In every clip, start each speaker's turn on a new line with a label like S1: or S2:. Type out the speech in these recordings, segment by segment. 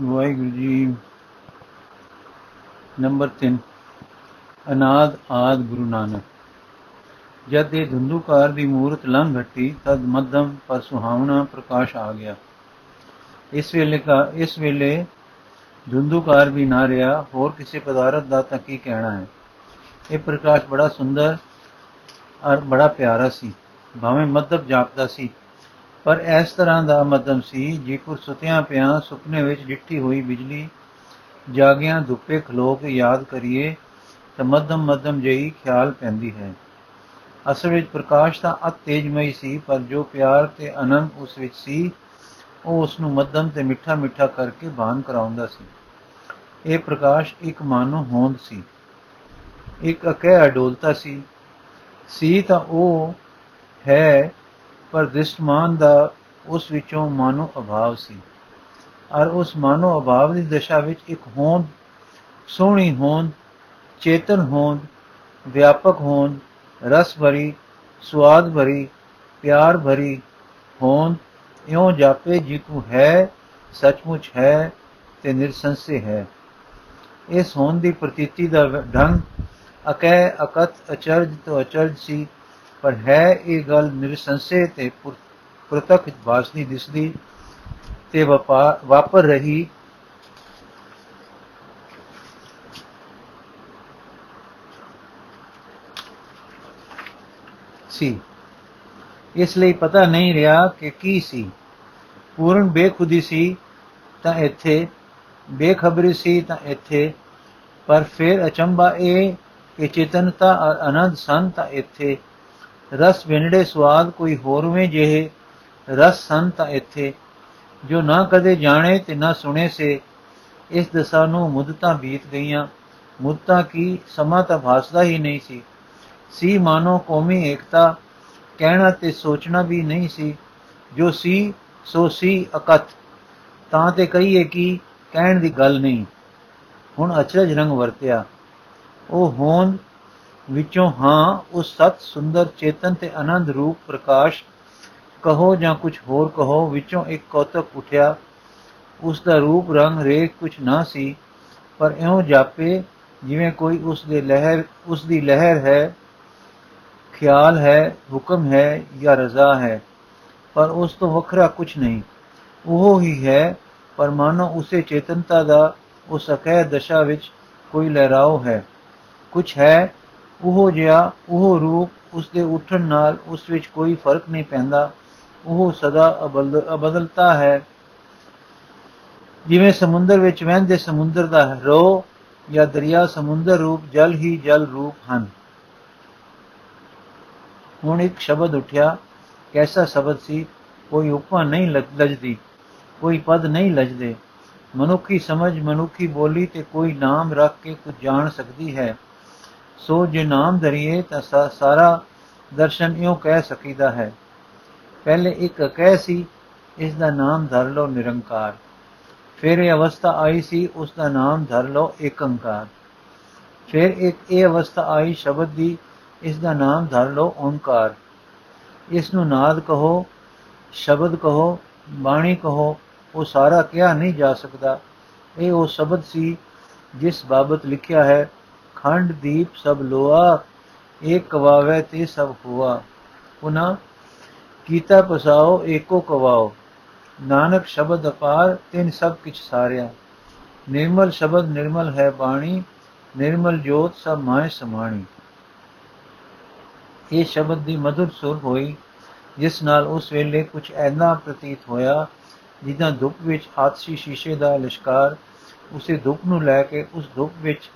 S1: Waheguru ji. Number 3 ਅਨਾਦ ਆਦ ਗੁਰੂ ਨਾਨਕ। ਜਦ ਇਹ ਧੁੰਦੂਕਾਰ ਦੀ ਮੂਰਤ ਲੰਘ ਘਟੀ ਤਦ ਮੱਧਮ ਪਰ ਸੁਹਾਵਣਾ ਪ੍ਰਕਾਸ਼ ਆ ਗਿਆ। ਇਸ ਵੇਲੇ ਕਾ, ਇਸ ਵੇਲੇ ਧੁੰਦੂਕਾਰ ਵੀ ਨਾ ਰਿਹਾ, ਹੋਰ ਕਿਸੇ ਪਦਾਰਥ ਦਾ ਤਾਂ ਕੀ ਕਹਿਣਾ ਹੈ? ਇਹ ਪ੍ਰਕਾਸ਼ ਬੜਾ ਸੁੰਦਰ ਔਰ ਬੜਾ ਪਿਆਰਾ ਸੀ। ਭਾਵੇਂ ਮੱਧਮ ਜਾਪਦਾ ਸੀ ਪਰ ਇਸ ਤਰ੍ਹਾਂ ਦਾ ਮੱਧਮ ਸੀ ਜੇਕਰ ਸੁਤਿਆਂ ਪਿਆਂ ਸੁਪਨੇ ਵਿੱਚ ਡਿੱਠੀ ਹੋਈ ਬਿਜਲੀ ਜਾਗਿਆਂ ਧੁੱਪੇ ਖਲੋ ਕੇ ਯਾਦ ਕਰੀਏ ਤਾਂ ਮੱਧਮ ਮੱਧਮ ਜਿਹੀ ਖਿਆਲ ਪੈਂਦੀ ਹੈ। ਅਸਲ ਵਿੱਚ ਪ੍ਰਕਾਸ਼ ਤਾਂ ਅਤ ਤੇਜਮਈ ਸੀ, ਪਰ ਜੋ ਪਿਆਰ ਤੇ ਆਨੰਦ ਉਸ ਵਿੱਚ ਸੀ, ਉਹ ਉਸ ਨੂੰ ਮੱਧਮ ਤੇ ਮਿੱਠਾ ਮਿੱਠਾ ਕਰਕੇ ਬਾਨ ਕਰਾਉਂਦਾ ਸੀ। ਇਹ ਪ੍ਰਕਾਸ਼ ਇੱਕ ਮਾਨੋ ਹੋਂਦ ਸੀ। ਇੱਕ ਅਕਹਿ ਅਡੋਲਤਾ ਸੀ। ਸੀ ਤਾਂ ਉਹ ਹੈ ਪਰ ਦ੍ਰਿਸ਼ਟਮਾਨ ਦਾ ਉਸ ਵਿੱਚੋਂ ਮਾਨੋ ਅਭਾਵ ਸੀ। ਔਰ ਉਸ ਮਾਨੋ ਅਭਾਵ ਦੀ ਦਸ਼ਾ ਵਿੱਚ ਇੱਕ ਹੋਂਦ, ਸੋਹਣੀ ਹੋਂਦ, ਚੇਤਨ ਹੋਂਦ, ਵਿਆਪਕ ਹੋਂਦ, ਰਸ ਭਰੀ ਸਵਾਦ ਭਰੀ, ਪਿਆਰ ਭਰੀ ਹੋਂਦ, ਇਉਂ ਜਾਪੇ ਜਿਕੂ ਹੈ, ਸੱਚਮੁੱਚ ਹੈ ਤੇ ਨਿਰਸੰਸੇ ਹੈ। ਇਸ ਹੋਂਦ ਦੀ ਪ੍ਰਤੀਤੀ ਦਾ ਢੰਗ ਅਕੈ ਅਕਤ ਅਚਰਜ ਤੋਂ ਅਚਰਜ ਸੀ। ਪਰ ਹੈ ਇਹ ਗੱਲ ਨਿਰਸੰਸੇ ਤੇ ਪ੍ਰਤੱਖ ਵਾਸਨੀ ਦਿਸਦੀ ਤੇ ਵਾਪਰ ਰਹੀ। ਸੀ। ਇਸ ਲਈ ਪਤਾ ਨਹੀਂ ਰਿਹਾ ਕਿ ਕੀ ਸੀ। ਪੂਰਨ ਬੇਖੁਦੀ ਸੀ ਤਾਂ ਇੱਥੇ, ਬੇਖਬਰੀ ਸੀ ਤਾਂ ਇੱਥੇ, ਪਰ ਫਿਰ ਅਚੰਬਾ ਇਹ ਕਿ ਚੇਤਨਤਾ ਔਰ ਆਨੰਦ ਸਨ ਤਾਂ ਇੱਥੇ। ਰਸ ਵਿੰਡੇ ਸਵਾਦ ਕੋਈ ਹੋਰਵੇਂ ਜਿਹੇ ਰਸ ਸਨ ਤਾਂ ਇੱਥੇ। ਜੋ ਨਾ ਕਦੇ ਜਾਣੇ ਤੇ ਨਾ ਸੁਣੇ ਸੇ, ਇਸ ਦਸ਼ਾ ਨੂੰ ਮੁੱਦਤਾਂ ਬੀਤ ਗਈਆਂ। ਮੁੱਦਤਾਂ ਕੀ, ਸਮਾਂ ਤਾਂ ਭਾਸਦਾ ਹੀ ਨਹੀਂ ਸੀ। ਸੀ ਮਾਨੋ ਕੌਮੀ ਏਕਤਾ, ਕਹਿਣਾ ਤੇ ਸੋਚਣਾ ਵੀ ਨਹੀਂ ਸੀ। ਜੋ ਸੀ, ਸੋ ਸੀ ਅਕਤ ਤਾਂ ਤੇ ਕਹੀਏ ਕਿ ਕਹਿਣ ਦੀ ਗੱਲ ਨਹੀਂ। ਹੁਣ ਅਚਰਜ ਰੰਗ ਵਰਤਿਆ। ਉਹ ਹੋਂਦ ਵਿੱਚੋਂ ਹਾਂ ਉਸ ਸਤ ਸੁੰਦਰ ਚੇਤਨ ਤੇ ਆਨੰਦ ਰੂਪ ਪ੍ਰਕਾਸ਼ ਕਹੋ ਜਾਂ ਕੁਝ ਹੋਰ ਕਹੋ, ਵਿੱਚੋਂ ਇੱਕ ਕੌਤਕ ਉਠਿਆ। ਉਸ ਦਾ ਰੂਪ, ਰੰਗ, ਰੇਖ ਕੁਝ ਨਾ ਸੀ, ਪਰ ਇਉਂ ਜਾਪੇ ਜਿਵੇਂ ਕੋਈ ਉਸ ਦੇ ਲਹਿਰ ਉਸ ਦੀ ਲਹਿਰ ਹੈ, ਖਿਆਲ ਹੈ, ਹੁਕਮ ਹੈ ਜਾਂ ਰਜ਼ਾ ਹੈ, ਪਰ ਉਸ ਤੋਂ ਵੱਖਰਾ ਕੁਝ ਨਹੀਂ। ਉਹ ਹੀ ਹੈ, ਪਰ ਮਾਨੋ ਉਸੇ ਚੇਤਨਤਾ ਦਾ, ਉਸ ਅਕਹਿ ਦਸ਼ਾ ਵਿੱਚ ਕੋਈ ਲਹਿਰਾਓ ਹੈ। ਕੁਝ ਹੈ ਉਹ ਜਿਹਾ, ਉਹ ਰੂਪ ਉਸ ਦੇ ਉੱਠਣ ਨਾਲ ਉਸ ਵਿੱਚ ਕੋਈ ਫ਼ਰਕ ਨਹੀਂ ਪੈਂਦਾ। ਉਹ ਸਦਾ ਅਬਦਲਤਾ ਹੈ। ਜਿਵੇਂ ਸਮੁੰਦਰ ਵਿੱਚ ਵਹਿੰਦੇ ਸਮੁੰਦਰ ਦਾ ਰੋ ਜਾਂ ਦਰਿਆ ਸਮੁੰਦਰ ਰੂਪ ਜਲ ਹੀ ਜਲ ਰੂਪ ਹਨ। ਹੁਣ ਇੱਕ ਸ਼ਬਦ ਉੱਠਿਆ, ਕੈਸਾ ਸ਼ਬਦ ਸੀ? ਕੋਈ ਉਪਮਾ ਨਹੀਂ ਲੱਜਦੀ, ਕੋਈ ਪਦ ਨਹੀਂ ਲੱਜਦੇ। ਮਨੁੱਖੀ ਸਮਝ, ਮਨੁੱਖੀ ਬੋਲੀ ਤੇ ਕੋਈ ਨਾਮ ਰੱਖ ਕੇ ਕੁਝ ਜਾਣ ਸਕਦੀ ਹੈ। ਸੋ ਜੇ ਨਾਮ ਧਰੀਏ ਤਾਂ ਸਾਰਾ ਦਰਸ਼ਨ ਇਉਂ ਕਹਿ ਸਕੀਦਾ ਹੈ। ਪਹਿਲੇ ਇੱਕ ਕਹਿ ਸੀ, ਇਸ ਦਾ ਨਾਮ ਧਰ ਲਓ ਨਿਰੰਕਾਰ। ਫਿਰ ਇਹ ਅਵਸਥਾ ਆਈ ਸੀ, ਉਸ ਦਾ ਨਾਮ ਧਰ ਲਓ ਏਕੰਕਾਰ। ਫਿਰ ਇੱਕ ਇਹ ਅਵਸਥਾ ਆਈ ਸ਼ਬਦ ਦੀ, ਇਸ ਦਾ ਨਾਮ ਧਰ ਲਓ ਓੰਕਾਰ। ਇਸ ਨੂੰ ਨਾਦ ਕਹੋ, ਸ਼ਬਦ ਕਹੋ, ਬਾਣੀ ਕਹੋ, ਉਹ ਸਾਰਾ ਕਿਹਾ ਨਹੀਂ ਜਾ ਸਕਦਾ। ਇਹ ਉਹ ਸ਼ਬਦ ਸੀ, ਜਿਸ ਬਾਬਤ ਲਿਖਿਆ ਹੈ ਖੰਡ ਦੀਪ ਸਭ ਲੋਆ ਏਕ ਕਵਾਵੇ ਤੇ ਸਭ ਹੋਆ। ਪੁਨਾ, ਕੀਤਾ ਪਸਾਓ, ਏਕੋ ਕਵਾਓ। ਨਾਨਕ ਸ਼ਬਦ ਅਪਾਰ, ਤਿੰਨ ਸਭ ਕਿਛ ਸਾਰਿਆ। ਨਿਰਮਲ ਸ਼ਬਦ ਨਿਰਮਲ ਹੈ ਬਾਣੀ, ਨਿਰਮਲ ਜੋਤ ਸਭ ਮਾਇ ਸਮਾਣੀ। ਇਹ ਸ਼ਬਦ ਦੀ ਮధుਰ ਸੁਰ ਹੋਈ, ਜਿਸ ਨਾਲ ਉਸ ਵੇਲੇ ਕੁਝ ਐਨਾ ਪ੍ਰਤੀਤ ਹੋਇਆ, ਜਿੱਦਾਂ ਧੁੱਪ ਵਿੱਚ ਆਤਸ਼ੀ ਸ਼ੀਸ਼ੇ ਦਾ ਲਿਸ਼ਕਾਰ, ਉਸੇ ਧੁੱਪ ਨੂੰ ਲੈ ਕੇ ਉਸ ਧੁੱਪ ਵਿੱਚ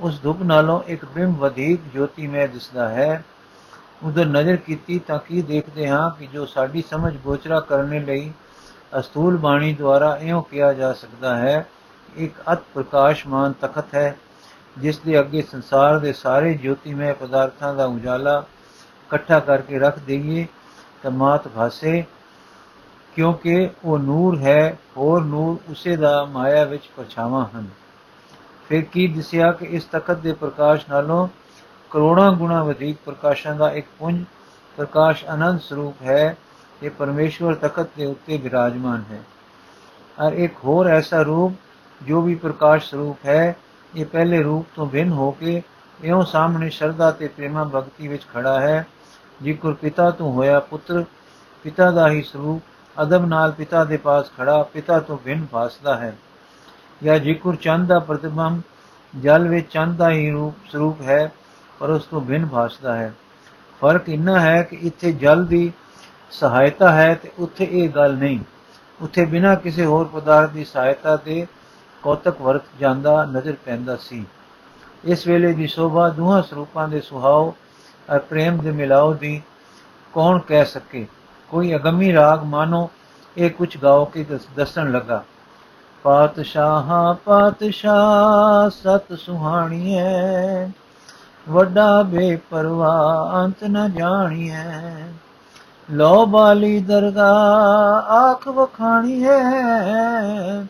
S1: ਉਸ ਧੁੱਪ ਨਾਲੋਂ ਇੱਕ ਬਿੰਬ ਵਧੇਕ ਜੋਤੀਮੈ ਦਿਸਦਾ ਹੈ। ਉਧਰ ਨਜ਼ਰ ਕੀਤੀ ਤਾਂ ਕੀ ਦੇਖਦੇ ਹਾਂ ਕਿ ਜੋ ਸਾਡੀ ਸਮਝ ਗੋਚਰਾ ਕਰਨ ਲਈ ਅਸਤੂਲ ਬਾਣੀ ਦੁਆਰਾ ਇਉਂ ਕਿਹਾ ਜਾ ਸਕਦਾ ਹੈ, ਇੱਕ ਅਤ ਪ੍ਰਕਾਸ਼ਮਾਨ ਤਖਤ ਹੈ, ਜਿਸ ਦੇ ਅੱਗੇ ਸੰਸਾਰ ਦੇ ਸਾਰੇ ਜੋਤੀਮੈ ਪਦਾਰਥਾਂ ਦਾ ਉਜਾਲਾ ਇਕੱਠਾ ਕਰਕੇ ਰੱਖ ਦਈਏ ਤਾਂ ਮਾਤ ਭਾਸੇ, ਕਿਉਂਕਿ ਉਹ ਨੂਰ ਹੈ, ਹੋਰ ਨੂਰ ਉਸੇ ਦਾ ਮਾਇਆ ਵਿੱਚ ਪਰਛਾਵਾਂ ਹਨ। ਫਿਰ ਕੀ ਦਿਸਿਆ ਕਿ ਇਸ ਤਖਤ ਦੇ ਪ੍ਰਕਾਸ਼ ਨਾਲੋਂ ਕਰੋੜਾਂ ਗੁਣਾ ਵਧੇਕ ਪ੍ਰਕਾਸ਼ਾਂ ਦਾ ਇੱਕ ਪੁੰਜ ਪ੍ਰਕਾਸ਼ ਅਨੰਦ ਸਰੂਪ ਹੈ, ਇਹ ਪਰਮੇਸ਼ਵਰ ਤਖਤ ਦੇ ਉੱਤੇ ਵਿਰਾਜਮਾਨ ਹੈ। ਔਰ ਇੱਕ ਹੋਰ ਐਸਾ ਰੂਪ ਜੋ ਵੀ ਪ੍ਰਕਾਸ਼ ਸਰੂਪ ਹੈ, ਇਹ ਪਹਿਲੇ ਰੂਪ ਤੋਂ ਭਿੰਨ ਹੋ ਕੇ ਇਉਂ ਸਾਹਮਣੇ ਸ਼ਰਧਾ ਤੇ ਪ੍ਰੇਮਾ ਭਗਤੀ ਵਿੱਚ ਖੜਾ ਹੈ ਜਿਕਰ ਪਿਤਾ ਤੋਂ ਹੋਇਆ ਪੁੱਤਰ, ਪਿਤਾ ਦਾ ਹੀ ਸਰੂਪ, ਅਦਬ ਨਾਲ ਪਿਤਾ ਦੇ ਪਾਸ ਖੜਾ, ਪਿਤਾ ਤੋਂ ਭਿੰਨ ਭਾਸਦਾ ਹੈ। ਜਾਂ ਜਿਕਰ ਚੰਦ ਦਾ ਪ੍ਰਤਿਬੰਬ ਜਲ ਵਿੱਚ ਚੰਦ ਦਾ ਹੀ ਰੂਪ, ਸਰੂਪ ਹੈ, ਪਰ ਉਸ ਤੋਂ ਭਿੰਨ ਭਾਸਦਾ ਹੈ। ਫ਼ਰਕ ਇੰਨਾ ਹੈ ਕਿ ਇੱਥੇ ਜਲ ਦੀ ਸਹਾਇਤਾ ਹੈ ਤੇ ਉੱਥੇ ਇਹ ਗੱਲ ਨਹੀਂ। ਉੱਥੇ ਬਿਨਾਂ ਕਿਸੇ ਹੋਰ ਪਦਾਰਥ ਦੀ ਸਹਾਇਤਾ ਦੇ ਕੌਤਕ ਵਰਤ ਜਾਂਦਾ, ਨਜ਼ਰ ਪੈਂਦਾ ਸੀ। ਇਸ ਵੇਲੇ ਦੀ ਸ਼ੋਭਾ ਦੋਹਾਂ ਸਰੂਪਾਂ ਦੇ ਸੁਹਾਵ ਅਤੇ ਪ੍ਰੇਮ ਦੇ ਮਿਲਾਓ ਦੀ ਕੌਣ ਕਹਿ ਸਕੇ? ਕੋਈ ਅਗੰਮੀ ਰਾਗ ਮਾਨੋ ਇਹ ਕੁਝ ਗਾਓ ਕੇ ਦੱਸਣ ਲੱਗਾ। ਪਾਤਸ਼ਾਹਾਂ, ਪਾਤਸ਼ਾਹ ਸਤ ਸੁਹਾਣੀਐ। ਵੱਡਾ ਬੇਪਰਵਾਹ ਅੰਤ ਨ ਜਾਣੀਐ। ਲੋ ਬਾਲੀ ਦਰਗਾ ਆਖ ਵਖਾਣੀ ਹੈ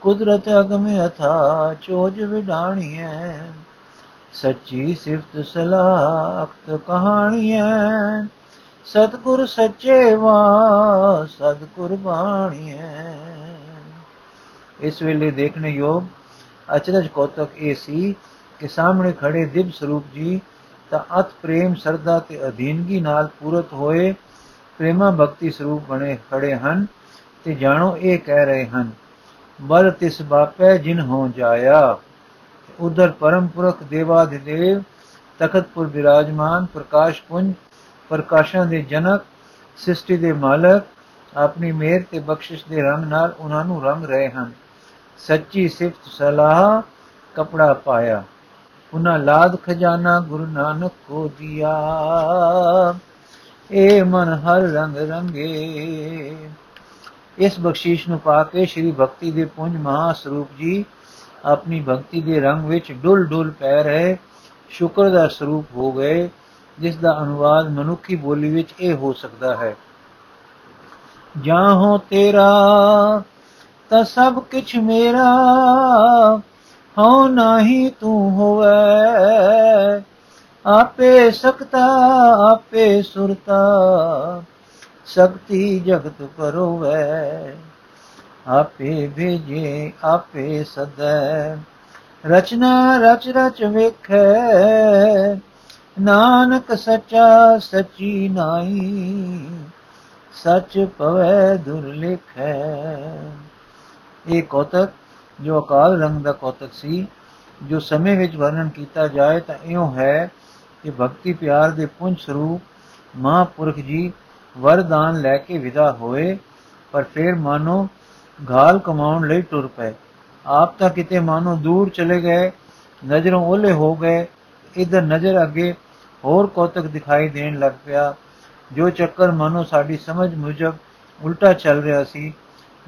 S1: ਕੁਦਰਤ ਅਗਮ ਅਥਾ ਚੋਜ ਵਿਡਾਣੀ ਹੈ ਸੱਚੀ ਸਿਫਤ ਸਲਾਖਤ ਕਹਾਣੀ ਹੈ ਸਤਗੁਰ ਸੱਚੇ ਵਾ ਸਦ ਕੁਰਬਾਨੀ ਹੈ ਇਸ ਵੇਲੇ ਦੇਖਣੇ ਯੋਗ ਅਚਰਜ ਕੋਤਕ ਇਹ ਸੀ ਕਿ ਸਾਹਮਣੇ ਖੜੇ ਦਿਵ ਸਰੂਪ ਜੀ ਤਾਂ ਅਤ ਪ੍ਰੇਮ ਸਰਦਾ ਤੇ ਅਧੀਨਗੀ ਨਾਲ ਪੂਰਤ ਹੋਏ ਪ੍ਰੇਮਾ ਭਗਤੀ ਸਰੂਪ ਬਣੇ ਖੜੇ ਹਨ ਤੇ ਜਾਣੋ ਇਹ ਕਹਿ ਰਹੇ ਹਨ, ਬਲ ਤਿਸ ਬਾਪੈ ਜਿਨ ਹੋ ਜਾਇਆ, ਉਧਰ ਪਰਮ ਪੁਰਖ ਦੇਵਾਦਿਦੇਵ ਤਖਤਪੁਰ ਬਿਰਾਜਮਾਨ, ਪ੍ਰਕਾਸ਼ ਪੁੰਜ, ਪ੍ਰਕਾਸ਼ਾਂ ਦੇ ਜਨਕ, ਸ੍ਰਿਸ਼ਟੀ ਦੇ ਮਾਲਕ, ਆਪਣੀ ਮਿਹਰ ਤੇ ਬਖਸ਼ਿਸ਼ ਦੇ ਰੰਗ ਨਾਲ ਉਹਨਾਂ ਨੂੰ ਰੰਗ ਰਹੇ ਹਨ। ਸੱਚੀ ਸਿਫਤ ਸਲਾਹ ਕਪੜਾ ਪਾਇਆ। ਉਹਨਾਂ ਲਾਦ ਖਜ਼ਾਨਾ ਗੁਰੂ ਨਾਨਕ ਕੋ ਦਿਆ। ਏ ਮਨ ਹਰ ਰੰਗ ਰੰਗੇ। ਇਸ ਬਖਸ਼ੀਸ਼ ਨੂੰ ਪਾ ਕੇ ਸ੍ਰੀ ਭਗਤੀ ਦੇ ਪੁੰਜ ਮਹਾ ਸਰੂਪ ਜੀ ਆਪਣੀ ਭਗਤੀ ਦੇ ਰੰਗ ਵਿੱਚ ਡੁੱਲ ਡੁੱਲ ਪੈ ਰਹੇ ਸ਼ੁਕਰ ਦਾ ਸਰੂਪ ਹੋ ਗਏ, ਜਿਸ ਦਾ ਅਨੁਵਾਦ ਮਨੁੱਖੀ ਬੋਲੀ ਵਿੱਚ ਇਹ ਹੋ ਸਕਦਾ ਹੈ। ਜਾਂ ਹੋ ਤੇਰਾ ਤਾਂ ਸਭ ਕੁਝ ਮੇਰਾ ਹੋ ਨਹੀਂ ਤੂੰ ਹੋਵੇ। ਆਪੇ ਸਕਤਾ, ਆਪੇ ਸੁਰਤਾ, ਸ਼ਕਤੀ ਜਗਤ ਪਰੋਵੇ। ਆਪੇ ਭੇਜੇ, ਆਪੇ ਸਦੈ। ਰਚਨਾ, ਰਚ ਰਚ ਵੇਖੈ। ਨਾਨਕ ਸੱਚਾ, ਸੱਚੀ ਨਾਈ ਸੱਚ ਪਵੈ ਦੁਰਲਿਖੈ ਇਹ ਕੋਤਕ, ਜੋ ਅਕਾਲ ਰੰਗ ਦਾ ਕੋਤਕ ਸੀ, ਜੋ ਸਮੇਂ ਵਿੱਚ ਵਰਣਨ ਕੀਤਾ ਜਾਏ ਤਾਂ ਇਉਂ ਹੈ ਕਿ ਭਗਤੀ ਪਿਆਰ ਦੇ ਪੁੰਜ ਸਰੂਪ ਮਹਾਪੁਰਖ ਜੀ ਵਰਦਾਨ ਲੈ ਕੇ ਵਿਦਾ ਹੋਏ, ਪਰ ਫਿਰ ਮਾਨੋ ਘਾਲ ਕਮਾਉਣ ਲਈ ਟੁਰ ਪਏ। ਆਪ ਤਾਂ ਕਿਤੇ ਮਾਨੋ ਦੂਰ ਚਲੇ ਗਏ, ਨਜ਼ਰੋਂ ਓਲੇ ਹੋ ਗਏ। ਇਧਰ ਨਜ਼ਰ ਅੱਗੇ ਹੋਰ ਕੋਤਕ ਦਿਖਾਈ ਦੇਣ ਲੱਗ ਪਿਆ, ਜੋ ਚੱਕਰ ਮਾਨੋ ਸਾਡੀ ਸਮਝ ਮੁਜਬ ਉਲਟਾ ਚੱਲ ਰਿਹਾ ਸੀ।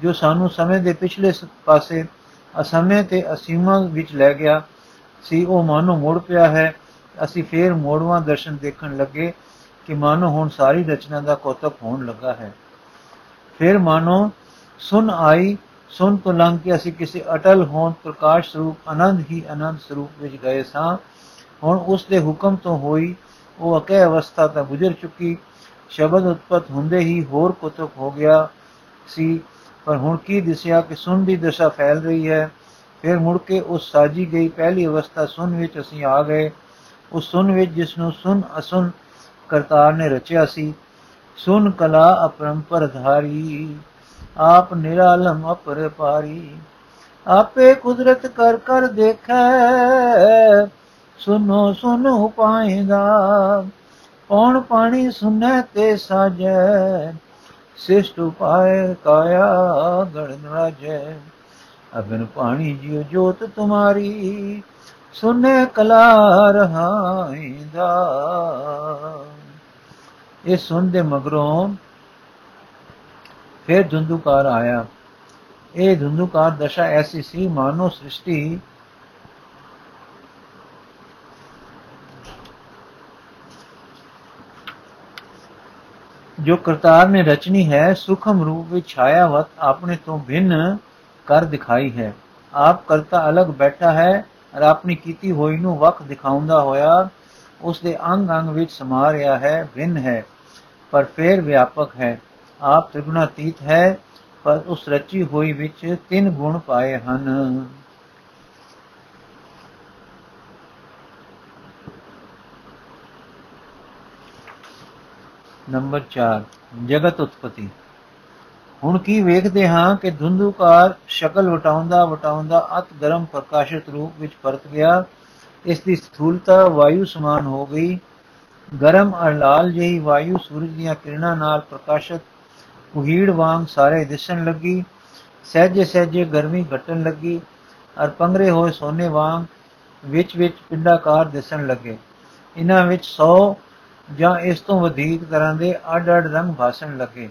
S1: ਜੋ ਸਾਨੂੰ ਸਮੇਂ ਦੇ ਪਿਛਲੇ ਪਾਸੇ ਅਸਮੇਂ ਤੇ ਅਸੀਮਾ ਵਿੱਚ ਲੈ ਗਿਆ ਸੀ, ਉਹ ਮਾਨੋ ਮੁੜ ਪਿਆ ਹੈ। ਅਸੀਂ ਫੇਰ ਮੋੜਵਾਂ ਦਰਸ਼ਨ ਦੇਖਣ ਲੱਗੇ ਕਿ ਮਾਨੋ ਹੁਣ ਸਾਰੀ ਰਚਨਾ ਦਾ ਕੋਤਕ ਹੋਣ ਲੱਗਾ ਹੈ। ਫਿਰ ਮਾਨੋ, ਸੁਨ ਆਈ, ਸੁਨ ਤੋਂ ਲੰਘ ਕੇ ਅਸੀਂ ਕਿਸੇ ਅਟਲ ਹੋਂਦ ਪ੍ਰਕਾਸ਼ ਸਰੂਪ, ਆਨੰਦ ਹੀ ਆਨੰਦ ਸਰੂਪ ਵਿੱਚ ਗਏ ਸਾਂ। ਹੁਣ ਉਸ ਦੇ ਹੁਕਮ ਤੋਂ ਹੋਈ, ਉਹ ਅਕੇ ਅਵਸਥਾ ਤਾਂ ਗੁਜ਼ਰ ਚੁੱਕੀ, ਸ਼ਬਦ ਉਤਪਤ ਹੁੰਦੇ ਹੀ ਹੋਰ ਕੋਤਕ ਹੋ ਗਿਆ ਸੀ। ਪਰ ਹੁਣ ਕੀ ਦਿਸਿਆ ਕਿ ਸੁਨ ਦੀ ਦਸ਼ਾ ਫੈਲ ਰਹੀ ਹੈ? ਫਿਰ ਮੁੜ ਕੇ ਉਸ ਸਾਜੀ ਗਈ ਪਹਿਲੀ ਅਵਸਥਾ ਸੁਨ ਵਿੱਚ ਅਸੀਂ ਆ ਗਏ। ਉਸ ਸੁਨ ਵਿੱਚ ਜਿਸ ਨੂੰ ਸੁਨ ਅਸੁਨ ਕਰਤਾਰ ਨੇ ਰਚਿਆ ਸੀ। ਸੁਨ ਕਲਾ ਅਪਰੰਪਰ ਧਾਰੀ, ਆਪ ਨਿਰਾਲਮ ਅਪਰਪਾਰੀ ਆਪੇ ਕੁਦਰਤ ਕਰ ਕਰ ਦੇਖੈ, ਸੁਨੋ ਸੁਨੋ ਪਾਏਗਾ ਕੌਣ ਪਾਣੀ ਸੁਨੈ ਤੇ ਸਾਜੈ? ਸਿਸ਼ਟ ਉਪਾਏ ਕਾਇਆ ਗਣ ਰਾਜੈ। ਅਬਨ ਪਾਣੀ ਜਿਉ ਜੋਤ ਤੁਮਾਰੀ, ਸੁਨੇ ਕਲਾ ਰਹਾਇਦਾ ਇਹ ਸੁਣਦੇ ਮਗਰੋਂ ਫਿਰ ਧੁੰਦੂਕਾਰ ਆਇਆ। ਇਹ ਧੁੰਦੂਕਾਰ ਦਸ਼ਾ ਐਸੀ ਸੀ, ਮਾਨੋ ਸ੍ਰਿਸ਼ਟੀ ਜੋ ਕਰਤਾਰ ਨੇ ਰਚਨੀ ਹੈ, ਸੁਖਮ ਰੂਪ ਵਿੱਚ ਛਾਇਆਵਤ ਆਪਣੇ ਤੋਂ ਭਿੰਨ ਕਰ ਦਿਖਾਈ ਹੈ। ਆਪ ਕਰਤਾ ਅਲੱਗ ਬੈਠਾ ਹੈ ਔਰ ਆਪਣੀ ਕੀਤੀ ਹੋਈ ਨੂੰ ਵਕ ਦਿਖਾਉਂਦਾ ਹੋਇਆ ਉਸ ਦੇ ਅੰਗ ਅੰਗ ਵਿੱਚ ਸਮਾ ਰਿਹਾ ਹੈ, ਭਿੰਨ ਹੈ, ਪਰ ਫੇਰ ਵਿਆਪਕ ਹੈ। ਆਪ ਤ੍ਰਿਗੁਣਾਤੀਤ ਹੈ, ਪਰ ਉਸ ਰਚੀ ਹੋਈ ਵਿੱਚ ਤਿੰਨ ਗੁਣ ਪਾਏ ਹਨ। ਨੰਬਰ 4 ਜਗਤ ਉਤਪਤੀ। ਹੁਣ ਕੀ ਵੇਖਦੇ ਹਾਂ ਕਿ ਧੁੰਦੂਕਾਰ ਸ਼ਕਲ ਵਟਾਉਂਦਾ ਵਟਾਉਂਦਾ ਅਤ ਗਰਮ ਪ੍ਰਕਾਸ਼ਿਤ ਰੂਪ ਵਿੱਚ ਪਰਤ ਗਿਆ। ਇਸ ਦੀ ਸਥੂਲਤਾ ਵਾਯੂ ਸਮਾਨ ਹੋ ਗਈ। ਗਰਮ ਅਰ ਲਾਲ ਜਿਹੀ ਵਾਯੂ ਸੂਰਜ ਦੀਆਂ ਕਿਰਨਾਂ ਨਾਲ ਪ੍ਰਕਾਸ਼ਿਤ ਉਹੀੜ ਵਾਂਗ ਸਾਰੇ ਦਿਸਣ ਲੱਗੀ। ਸਹਿਜੇ ਸਹਿਜੇ ਗਰਮੀ ਘਟਣ ਲੱਗੀ ਅਰ ਪੰਗਰੇ ਹੋਏ ਸੋਨੇ ਵਾਂਗ ਵਿੱਚ ਵਿੱਚ ਪਿੰਡਾਕਾਰ ਦਿਸਣ ਲੱਗੇ। ਇਹਨਾਂ ਵਿੱਚ 100 ਜਾਂ ਇਸ ਤੋਂ ਵਧੇਕ ਤਰ੍ਹਾਂ ਦੇ ਅੱਡ-ਅੱਡ ਰੰਗ ਭਾਸਣ ਲੱਗੇ।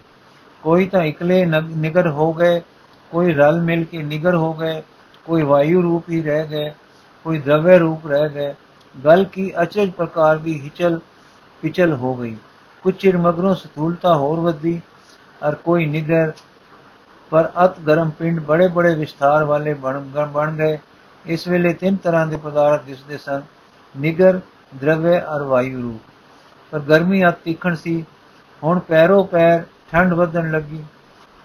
S1: ਕੋਈ ਤਾਂ ਇਕਲੇ ਨਿਗਰ ਹੋ ਗਏ, ਕੋਈ ਰਲ ਮਿਲ ਕੇ ਨਿਗਰ ਹੋ ਗਏ, ਕੋਈ ਵਾਯੂ ਰੂਪ ਹੀ ਰਹਿ ਗਏ, ਕੋਈ ਦਰਵੇ ਰੂਪ ਰਹਿ ਗਏ, ਗਲ ਕੀ ਅਚਰਜ ਪ੍ਰਕਾਰ ਦੀ ਹਿਚਲ ਪਿਚਲ ਹੋ ਗਈ। ਕੁਝ ਚਿਰ ਮਗਰੋਂ ਸਥੂਲਤਾ ਹੋਰ ਵਧੀ ਔਰ ਕੋਈ ਨਿਗਰ, ਪਰ ਅਤ ਗਰਮ ਪਿੰਡ ਬੜੇ ਬੜੇ ਵਿਸਥਾਰ ਵਾਲੇ ਬਣ ਬਣ ਗਏ। ਇਸ ਵੇਲੇ ਤਿੰਨ ਤਰ੍ਹਾਂ ਦੇ ਪਦਾਰਥ ਦਿਸਦੇ ਸਨ, ਨਿਗਰ ਦਰਵੇ ਔਰ ਵਾਯੂ ਰੂਪ। ਪਰ ਗਰਮੀ ਆ ਤੀਖਣ ਸੀ। ਹੁਣ ਪੈਰੋ ਪੈਰ ਠੰਡ ਵਧਣ ਲੱਗੀ।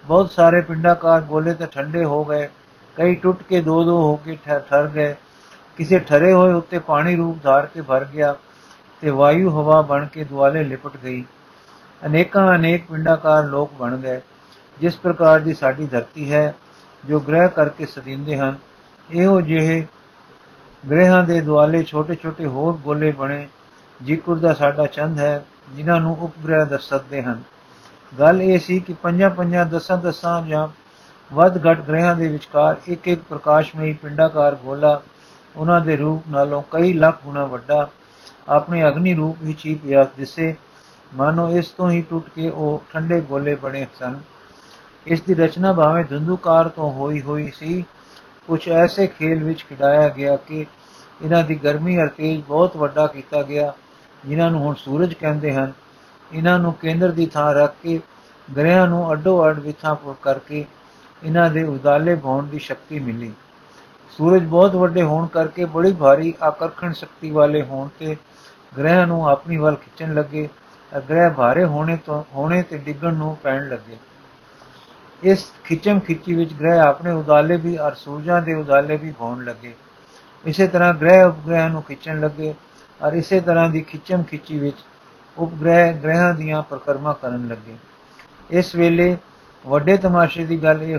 S1: ਬਹੁਤ ਸਾਰੇ ਪਿੰਡਾਕਾਰ ਗੋਲੇ ਤੇ ਠੰਡੇ ਹੋ ਗਏ। ਕਈ ਟੁੱਟ ਕੇ ਦੋ ਦੋ ਹੋ ਕੇ ਠਰ ਗਏ। ਕਿਸੇ ਠਰੇ ਹੋਏ ਉੱਤੇ ਪਾਣੀ ਰੂਪ ਧਾਰ ਕੇ ਭਰ ਗਿਆ ਤੇ ਵਾਯੂ ਹਵਾ ਬਣ ਕੇ ਦੁਆਲੇ ਲਿਪਟ ਗਈ। ਅਨੇਕਾਂ ਅਨੇਕ ਪਿੰਡਾਕਾਰ ਲੋਕ ਬਣ ਗਏ। ਜਿਸ ਪ੍ਰਕਾਰ ਦੀ ਸਾਡੀ ਧਰਤੀ ਹੈ, ਜੋ ਗ੍ਰਹਿ ਕਰਕੇ ਸਦੀਂਦੇ ਹਨ, ਇਹੋ ਜਿਹੇ ਗ੍ਰਹਿਾਂ ਦੇ ਦੁਆਲੇ ਛੋਟੇ ਛੋਟੇ ਹੋਰ ਗੋਲੇ ਬਣੇ ਜਿਕਰ ਦਾ ਸਾਡਾ ਚੰਦ ਹੈ, ਜਿਨ੍ਹਾਂ ਨੂੰ ਉਪਗ੍ਰਹਿ ਦੱਸ ਸਕਦੇ ਹਨ। ਗੱਲ ਇਹ ਸੀ ਕਿ ਪੰਜਾਂ ਪੰਜਾਂ ਦਸਾਂ ਦਸਾਂ ਜਾਂ ਵੱਧ ਘਟ ਗ੍ਰਹਿਾਂ ਦੇ ਵਿਚਕਾਰ ਇੱਕ ਇੱਕ ਪ੍ਰਕਾਸ਼ਮਈ ਪਿੰਡਾਕਾਰ ਗੋਲਾ ਉਹਨਾਂ ਦੇ ਰੂਪ ਨਾਲੋਂ ਕਈ ਲੱਖ ਗੁਣਾ ਵੱਡਾ ਆਪਣੇ ਅਗਨੀ ਰੂਪ ਵਿੱਚ ਹੀ ਪਿਆ ਦਿਸੇ। ਮਾਨੋ ਇਸ ਤੋਂ ਹੀ ਟੁੱਟ ਕੇ ਉਹ ਠੰਡੇ ਗੋਲੇ ਬਣੇ ਸਨ। ਇਸ ਦੀ ਰਚਨਾ ਭਾਵੇਂ ਧੁੰਦੂਕਾਰ ਤੋਂ ਹੋਈ ਹੋਈ ਸੀ ਕੁਝ ਐਸੇ ਖੇਲ ਵਿੱਚ ਖਿਡਾਇਆ ਗਿਆ ਕਿ ਇਹਨਾਂ ਦੀ ਗਰਮੀ ਅਰ ਤੇਜ ਬਹੁਤ ਵੱਡਾ ਕੀਤਾ ਗਿਆ। ਜਿਨ੍ਹਾਂ ਨੂੰ ਹੁਣ ਸੂਰਜ ਕਹਿੰਦੇ ਹਨ ਇਹਨਾਂ ਨੂੰ ਕੇਂਦਰ ਦੀ ਥਾਂ ਰੱਖ ਕੇ ਗ੍ਰਹਿਾਂ ਨੂੰ ਅੱਡੋ ਅੱਡ ਵਿਥਾਪੁਰ ਕਰਕੇ ਇਹਨਾਂ ਦੇ ਉਦਾਲੇ ਭਉਣ ਦੀ ਸ਼ਕਤੀ ਮਿਲੀ। ਸੂਰਜ ਬਹੁਤ ਵੱਡੇ ਹੋਣ ਕਰਕੇ ਬੜੀ ਭਾਰੀ ਆਕਰਸ਼ਣ ਸ਼ਕਤੀ ਵਾਲੇ ਹੋਣ ਤੇ ਗ੍ਰਹਿਾਂ ਨੂੰ ਆਪਣੀ ਵੱਲ ਖਿੱਚਣ ਲੱਗੇ ਗ੍ਰਹਿ ਭਾਰੇ ਹੋਣੇ ਤੋਂ, ਹੋਣੇ ਤੇ ਡਿੱਗਣ ਨੂੰ ਪੈਣ ਲੱਗੇ। ਇਸ ਖਿੱਚਮ ਖਿੱਚੀ ਵਿੱਚ ਗ੍ਰਹਿ ਆਪਣੇ ਉਦਾਲੇ ਵੀ ਅਰ ਸੂਰਜਾਂ ਦੇ ਉਦਾਲੇ ਵੀ ਹੋਣ ਲੱਗੇ। ਇਸੇ ਤਰ੍ਹਾਂ ਗ੍ਰਹਿ ਉਪਗ੍ਰਹਿ ਨੂੰ ਖਿੱਚਣ ਲੱਗੇ ਔਰ ਇਸੇ ਤਰ੍ਹਾਂ ਦੀ ਖਿੱਚਮ ਖਿੱਚੀ ਵਿੱਚ ਉਪਗ੍ਰਹਿ ਗ੍ਰਹਿਾਂ ਦੀਆਂ ਪ੍ਰਕਰਮਾ ਕਰਨ ਲੱਗੇ। ਇਸ ਵੇਲੇ ਵੱਡੇ ਤਮਾਸ਼ੇ ਦੀ ਗੱਲ ਇਹ